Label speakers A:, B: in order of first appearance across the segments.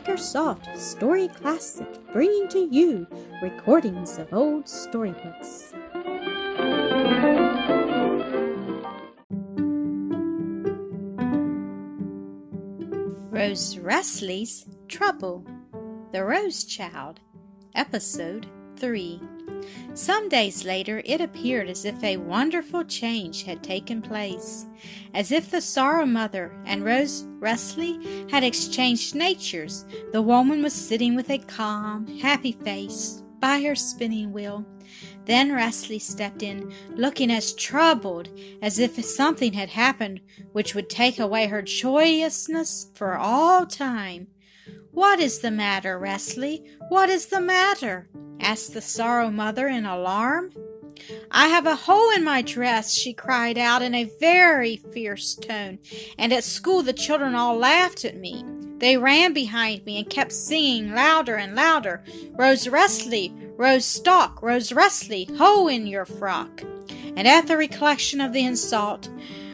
A: Makersoft Story Classic, bringing to you recordings of old storybooks. Rose Resli's Trouble The Rose Child, Episode 3. Some days later, it appeared as if a wonderful change had taken place, as if the Sorrow Mother and Rose Resli had exchanged natures. The woman was sitting with a calm, happy face by her spinning wheel. Then Resli stepped in, looking as troubled as if something had happened which would take away her joyousness for all time. What is the matter, Resli? What is the matter? asked the Sorrow Mother in alarm. I have a hole in my dress, she cried out in a very fierce tone, and at school the children all laughed at me. They ran behind me and kept singing louder and louder, Rose Resli, Rose Stalk, Rose Resli, hole in your frock. And at the recollection of the insult,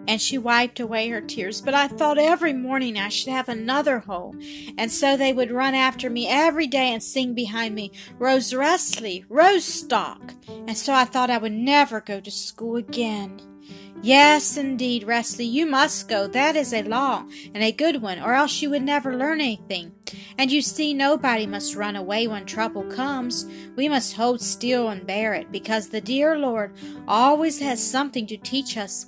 A: and she wiped away her tears. But I thought every morning I should have another hole, and so they would run after me every day and sing behind me, Rose Resli, Rose Stalk. And so I thought I would never go to school again. Yes, indeed, Resli, you must go. That is a law, and a good one, or else you would never learn anything. And you see, nobody must run away when trouble comes. We must hold still and bear it, because the dear Lord always has something to teach us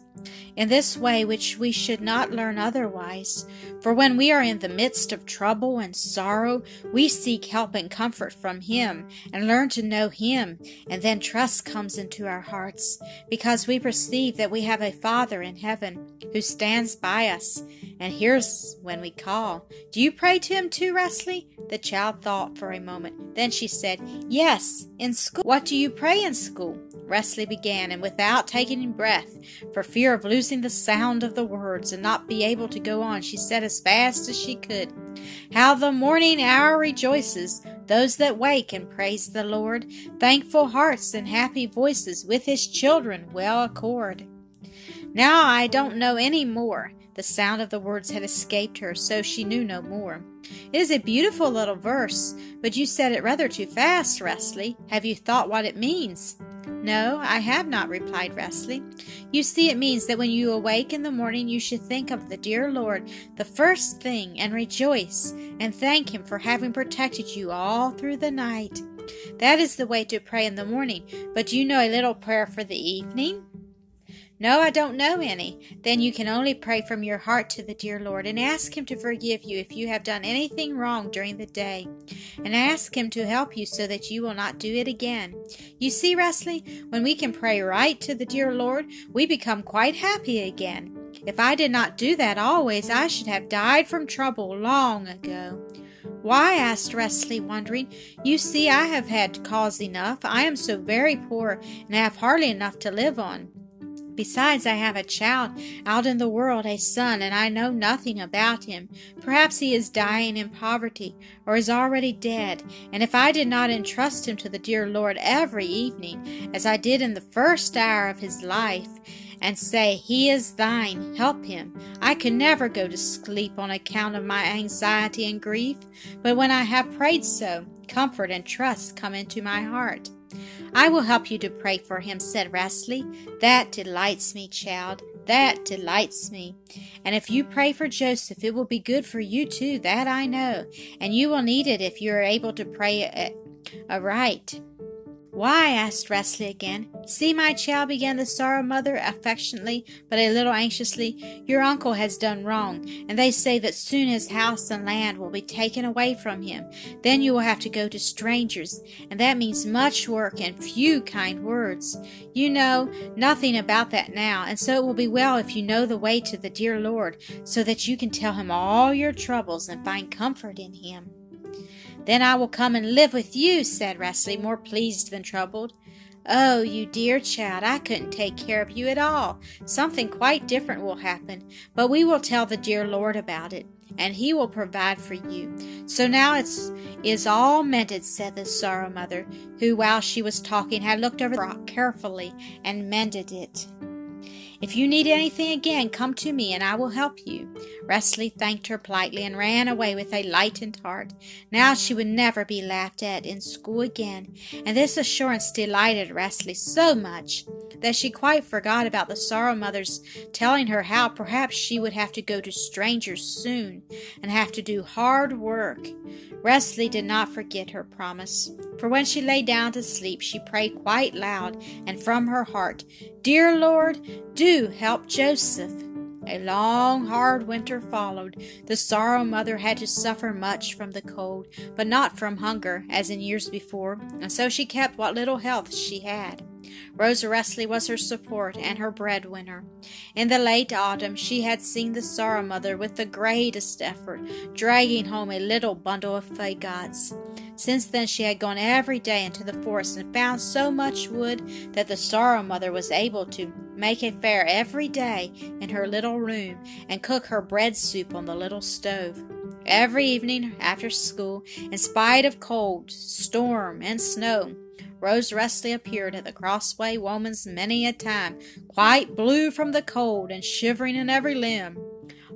A: in this way which we should not learn otherwise. For when we are in the midst of trouble and sorrow, we seek help and comfort from Him and learn to know Him, and then trust comes into our hearts, because we perceive that we have a Father in heaven who stands by us and here's when we call. Do you pray to Him too, Resli? The child thought for a moment. Then she said, Yes, in school. What do you pray in school? Resli began, and without taking breath, for fear of losing the sound of the words and not be able to go on, she said as fast as she could, How the morning hour rejoices, those that wake and praise the Lord, thankful hearts and happy voices with his children well accord. Now I don't know any more. The sound of the words had escaped her, so she knew no more. It is a beautiful little verse, but you said it rather too fast, Resli. Have you thought what it means? No, I have not, replied Resli. You see, it means that when you awake in the morning, you should think of the dear Lord the first thing and rejoice and thank Him for having protected you all through the night. That is the way to pray in the morning. But do you know a little prayer for the evening? No, I don't know any. Then you can only pray from your heart to the dear Lord and ask Him to forgive you if you have done anything wrong during the day, and ask Him to help you so that you will not do it again. You see, Resli, when we can pray right to the dear Lord, we become quite happy again. If I did not do that always, I should have died from trouble long ago. Why? asked Resli, wondering. You see, I have had cause enough. I am so very poor and have hardly enough to live on. Besides, I have a child out in the world, a son, and I know nothing about him. Perhaps he is dying in poverty, or is already dead. And if I did not entrust him to the dear Lord every evening, as I did in the first hour of his life, and say, He is thine, help him. I could never go to sleep on account of my anxiety and grief, but when I have prayed so, comfort and trust come into my heart. I will help you to pray for him, said Resli. That delights me, child. That delights me. And if you pray for Joseph, it will be good for you too, that I know. And you will need it if you are able to pray a aright. Why? asked Resli again. See, my child, began the sorrow mother affectionately, but a little anxiously. Your uncle has done wrong, and they say that soon his house and land will be taken away from him. Then you will have to go to strangers, and that means much work and few kind words. You know nothing about that now, and so it will be well if you know the way to the dear Lord, so that you can tell him all your troubles and find comfort in him. Then I will come and live with you, said Resli, more pleased than troubled. Oh, you dear child, I couldn't take care of you at all. Something quite different will happen, but we will tell the dear Lord about it, and he will provide for you. So now it's is all mended, said the sorrow mother, who while she was talking had looked over the rock carefully and mended it. If you need anything again, come to me and I will help you. Resli thanked her politely and ran away with a lightened heart. Now she would never be laughed at in school again, and this assurance delighted Resli so much that she quite forgot about the Sorrow Mother's telling her how perhaps she would have to go to strangers soon and have to do hard work. Resli did not forget her promise, for when she lay down to sleep, she prayed quite loud and from her heart, Dear Lord, do help Joseph. A long, hard winter followed. The sorrow mother had to suffer much from the cold, but not from hunger, as in years before, and so she kept what little health she had. Rosa Resli was her support and her breadwinner. In the late autumn, she had seen the Sorrow Mother with the greatest effort, dragging home a little bundle of fagots. Since then, she had gone every day into the forest and found so much wood that the Sorrow Mother was able to make a fire every day in her little room and cook her bread soup on the little stove. Every evening after school, in spite of cold, storm, and snow, Rose Resli appeared at the Crossway Woman's many a time, quite blue from the cold and shivering in every limb.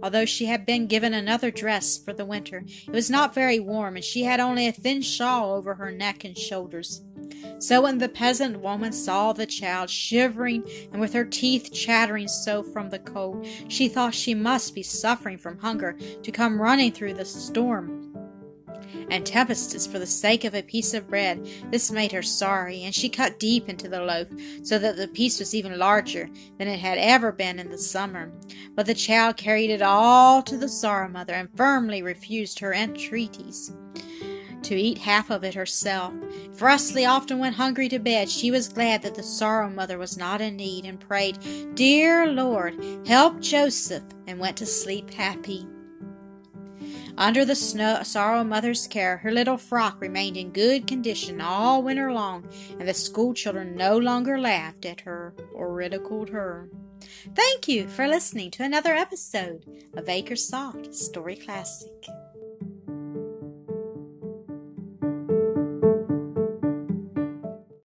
A: Although she had been given another dress for the winter, it was not very warm, and she had only a thin shawl over her neck and shoulders. So when the peasant woman saw the child shivering and with her teeth chattering so from the cold, she thought she must be suffering from hunger to come running through the storm and tempests for the sake of a piece of bread. This made her sorry, and she cut deep into the loaf, so that the piece was even larger than it had ever been in the summer. But the child carried it all to the Sorrow Mother, and firmly refused her entreaties to eat half of it herself. If Resli often went hungry to bed, she was glad that the Sorrow Mother was not in need, and prayed, Dear Lord, help Joseph, and went to sleep happy. Under the snow, sorrow mother's care, her little frock remained in good condition all winter long, and the school children no longer laughed at her or ridiculed her. Thank you for listening to another episode of Makersoft Story Classic.